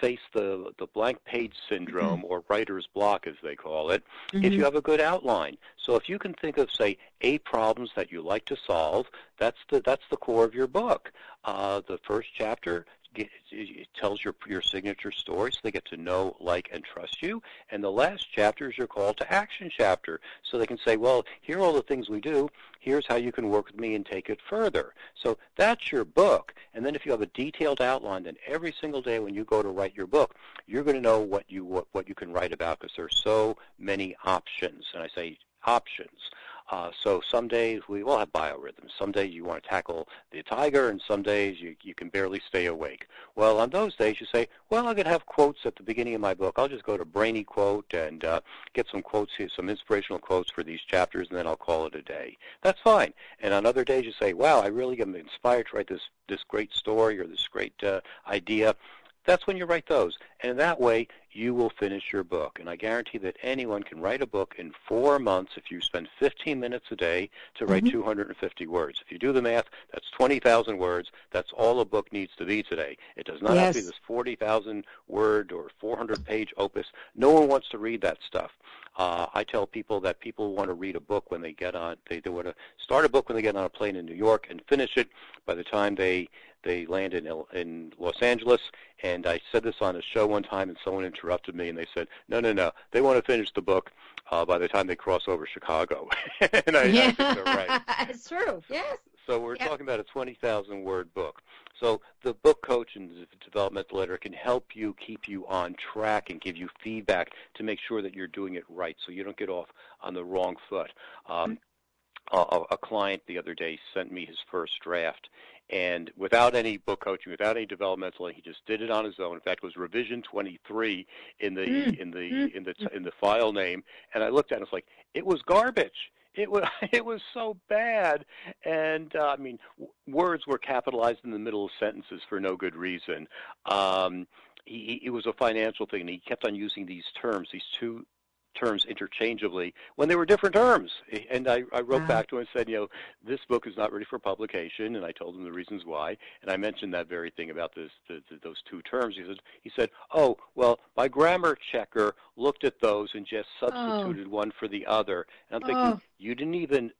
face the, the blank page syndrome mm-hmm. or writer's block, as they call it, mm-hmm. if you have a good outline. So if you can think of, say, eight problems that you like to solve, that's the, that's the core of your book. Uh, the first chapter it tells your your signature story so they get to know, like, and trust you. And the last chapter is your call to action chapter. So they can say, well, here are all the things we do. Here's how you can work with me and take it further. So that's your book. And then if you have a detailed outline, then every single day when you go to write your book, you're going to know what you what, what you can write about because there's so many options. And I say options. Uh, so some days we all have biorhythms. Some days you want to tackle the tiger, and some days you, you can barely stay awake. Well, on those days you say, well, I'm going to have quotes at the beginning of my book. I'll just go to Brainy Quote and uh, get some quotes here, some inspirational quotes for these chapters, and then I'll call it a day. That's fine. And on other days you say, wow, I really am inspired to write this this great story or this great uh, idea that's when you write those. And that way, you will finish your book. And I guarantee that anyone can write a book in four months if you spend 15 minutes a day to write mm-hmm. 250 words. If you do the math, that's 20,000 words. That's all a book needs to be today. It does not yes. have to be this 40,000 word or 400 page opus. No one wants to read that stuff. Uh, I tell people that people want to read a book when they get on, they, they want to start a book when they get on a plane in New York and finish it by the time they they land in in Los Angeles. And I said this on a show one time, and someone interrupted me, and they said, "No, no, no. They want to finish the book uh, by the time they cross over Chicago." and I, yeah. I think they're right. it's true. Yes. So we're yep. talking about a 20,000 word book. So the book coach and the developmental editor can help you keep you on track and give you feedback to make sure that you're doing it right so you don't get off on the wrong foot. Um, a, a client the other day sent me his first draft, and without any book coaching, without any developmental, he just did it on his own. In fact, it was revision 23 in the Mm. in the Mm. in the in the file name, and I looked at it, and it's like it was garbage. It was it was so bad, and uh, I mean, w- words were capitalized in the middle of sentences for no good reason. Um, he, he- it was a financial thing, and he kept on using these terms, these two terms interchangeably when they were different terms. And I, I wrote Wow. back to him and said, you know, this book is not ready for publication, and I told him the reasons why. And I mentioned that very thing about this, the, the, those two terms. He said, he said, oh, well, my grammar checker looked at those and just oh. substituted one for the other. And I'm thinking, Oh. you didn't even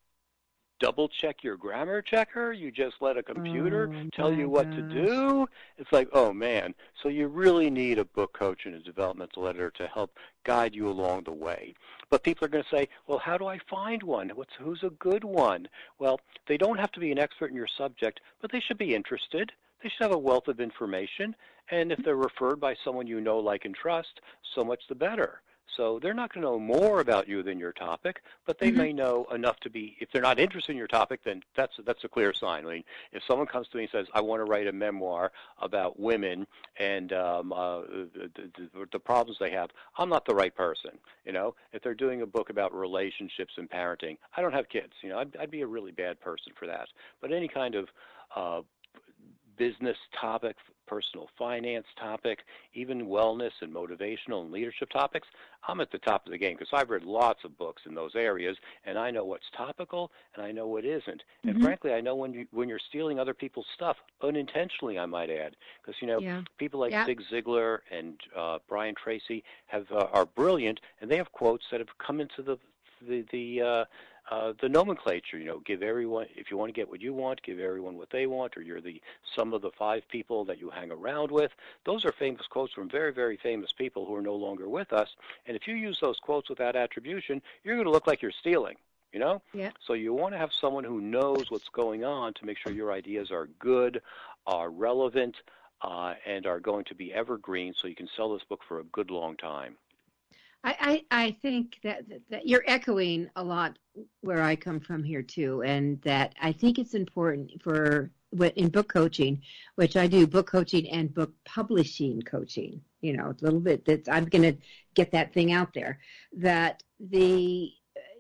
double check your grammar checker. You just let a computer Oh, tell you what to do. It's like, oh man. So you really need a book coach and a developmental editor to help guide you along the way. But people are going to say, well, how do I find one? What's who's a good one? Well, they don't have to be an expert in your subject, but they should be interested. They should have a wealth of information, and if they're referred by someone you know, like, and trust, so much the better. So they're not going to know more about you than your topic, but they Mhm. may know enough to be. If they're not interested in your topic, then that's that's a clear sign. I mean, if someone comes to me and says, "I want to write a memoir about women and um, uh, the, the, the problems they have," I'm not the right person. You know, if they're doing a book about relationships and parenting, I don't have kids. You know, I'd, I'd be a really bad person for that. But any kind of uh, business topic, personal finance topic, even wellness and motivational and leadership topics, I'm at the top of the game because I've read lots of books in those areas and I know what's topical and I know what isn't. And Mhm. frankly, I know when you when you're stealing other people's stuff unintentionally, I might add, because you know Yeah. people like Yeah. Zig Ziglar and uh, Brian Tracy have uh, are brilliant and they have quotes that have come into the the the uh, uh, the nomenclature, you know, give everyone, if you want to get what you want, give everyone what they want, or you're the sum of the five people that you hang around with. Those are famous quotes from very, very famous people who are no longer with us. And if you use those quotes without attribution, you're going to look like you're stealing, you know? Yeah. So you want to have someone who knows what's going on to make sure your ideas are good, are relevant, uh, and are going to be evergreen so you can sell this book for a good long time. I, I, I think that, that, you're echoing a lot where I come from here too, and that I think it's important for what in book coaching, which I do book coaching and book publishing coaching. You know, a little bit that I'm going to get that thing out there. That the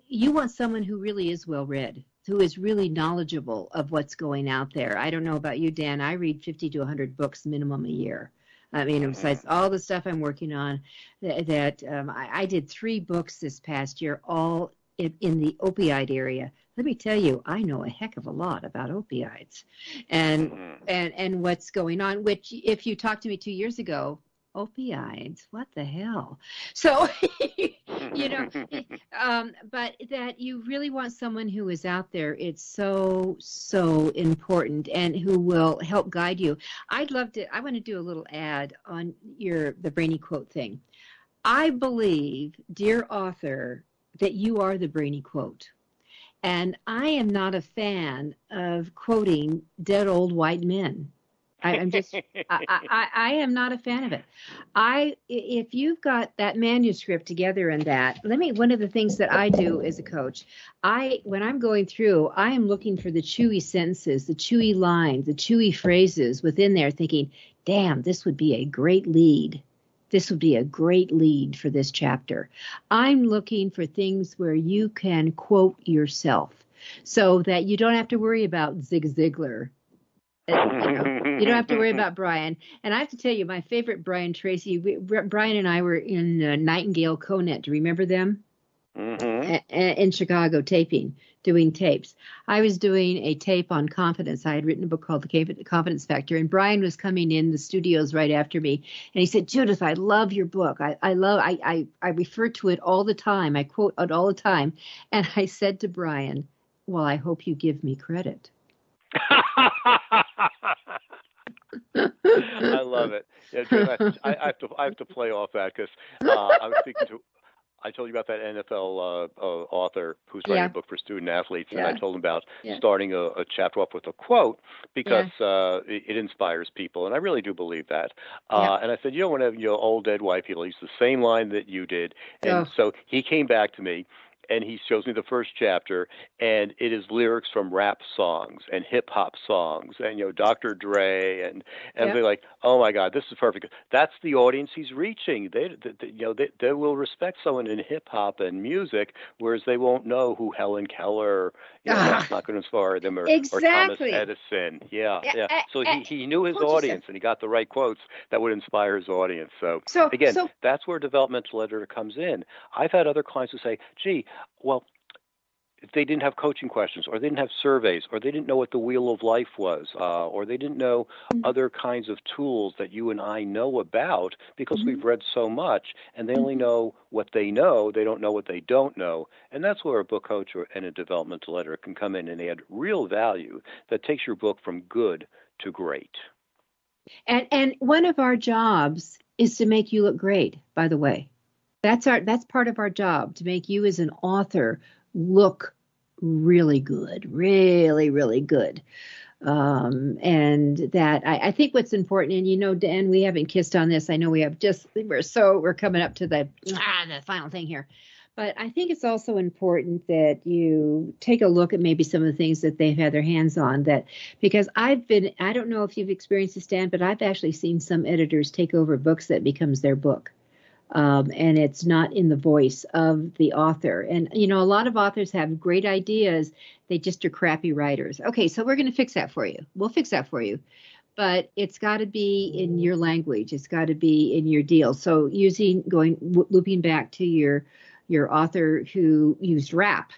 you want someone who really is well read, who is really knowledgeable of what's going out there. I don't know about you, Dan. I read 50 to 100 books minimum a year. I mean, besides all the stuff I'm working on, that, that um, I, I did three books this past year, all in, the opioid area. Let me tell you, I know a heck of a lot about opioids, and Mhm. and and what's going on. Which, if you talked to me two years ago, opioids, what the hell? So, you know, um, but that you really want someone who is out there. It's so so important, and who will help guide you. I'd love to. I want to do a little ad on your the brainy quote thing. I believe, dear author, that you are the brainy quote. And I am not a fan of quoting dead old white men. I, I'm just, I, I, I- I am not a fan of it. I, if you've got that manuscript together and that, let me, one of the things that I do as a coach, I, when I'm going through, I am looking for the chewy sentences, the chewy lines, the chewy phrases within there thinking, damn, this would be a great lead. This would be a great lead for this chapter. I'm looking for things where you can quote yourself so that you don't have to worry about Zig Ziglar. You, don't have to worry about Brian. And I have to tell you, my favorite Brian Tracy, we, Brian and I were in uh, Nightingale Conant. Do you remember them? Mhm. A- a- in Chicago taping, doing tapes. I was doing a tape on confidence. I had written a book called The Confidence Factor, and Brian was coming in the studios right after me, and he said, "Judith, I love your book. I, I love. I, I I refer to it all the time. I quote it all the time." And I said to Brian, "Well, I hope you give me credit." I love it. Yeah, I, I have to I have to play off that because uh, I was speaking to. I told you about that NFL uh, uh, author who's writing Yeah. a book for student athletes, and Yeah. I told him about Yeah. starting a, a chapter off with a quote because uh, it, it inspires people, and I really do believe that. Uh. And I said, you don't want to have you know old dead white people use the same line that you did, and Oh. so he came back to me, and he shows me the first chapter, and it is lyrics from rap songs and hip hop songs, and you know Dr. Dre, and and they're like, oh my God, this is perfect. That's the audience he's reaching. They, they you know, they they will respect someone in hip hop and music, whereas they won't know who Helen Keller, you know, that's not going to inspire them, or, exactly. or Thomas Edison. Yeah, yeah. Eh, so eh, he he knew his audience, and he got the right quotes that would inspire his audience. So, so again, so, that's where developmental editor comes in. I've had other clients who say, "Gee, well, if they didn't have coaching questions or they didn't have surveys or they didn't know what the wheel of life was uh, or they didn't know mm-hmm. other kinds of tools that you and i know about because mm-hmm. we've read so much and they only mm-hmm. know what they know they don't know what they don't know and that's where a book coach or, and a developmental editor can come in and add real value that takes your book from good to great and and one of our jobs is to make you look great by the way that's our that's part of our job to make you as an author look really good, really, really good. Um, and that I, I, think what's important, and you know, Dan, we haven't kissed on this. I know we have just we're so we're coming up to the ah, the final thing here. But I think it's also important that you take a look at maybe some of the things that they've had their hands on. That because I've been, I don't know if you've experienced this, Dan, but I've actually seen some editors take over books that becomes their book um, and it's not in the voice of the author. And you know, a lot of authors have great ideas, they just are crappy writers. Okay, so we're going to fix that for you. We'll fix that for you. But it's got to be in your language. It's got to be in your deal. So using going looping back to your your author who used rap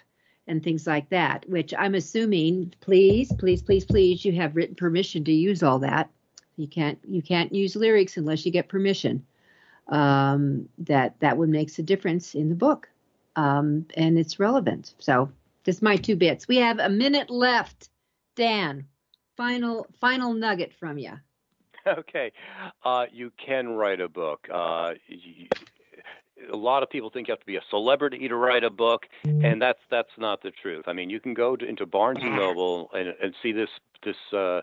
and things like that, which I'm assuming, please, please, please, please, you have written permission to use all that. You can't you can't use lyrics unless you get permission um, that that one makes a difference in the book um, and it's relevant. So just my two bits. We have a minute left. Dan, final final nugget from you. Okay, uh, you can write a book. Uh, you, a lot of people think you have to be a celebrity to write a book, and that's that's not the truth. I mean, you can go to, into Barnes and Noble and, and see this this uh,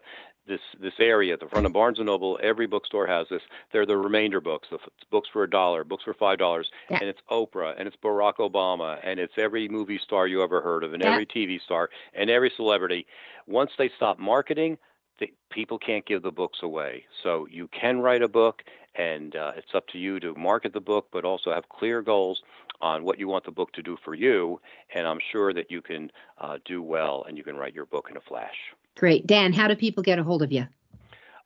this this area at the front of Barnes and Noble. Every bookstore has this. They're the remainder books, the books for a dollar, books for five dollars, yeah. and it's Oprah, and it's Barack Obama, and it's every movie star you ever heard of, and yeah. every TV star, and every celebrity. Once they stop marketing, the, people can't give the books away. So you can write a book, and uh, it's up to you to market the book, but also have clear goals on what you want the book to do for you. And I'm sure that you can uh, do well, and you can write your book in a flash. Great. Dan, how do people get a hold of you?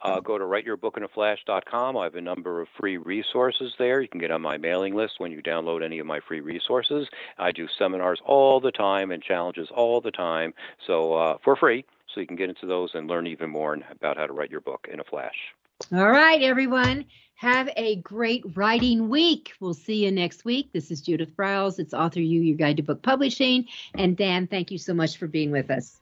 Uh, go to writeyourbookinaflash.com. I have a number of free resources there. You can get on my mailing list when you download any of my free resources. I do seminars all the time and challenges all the time, so uh, for free, so you can get into those and learn even more about how to write your book in a flash. All right, everyone. Have a great writing week. We'll see you next week. This is Judith Briles. It's Author U, your guide to book publishing. And Dan, thank you so much for being with us.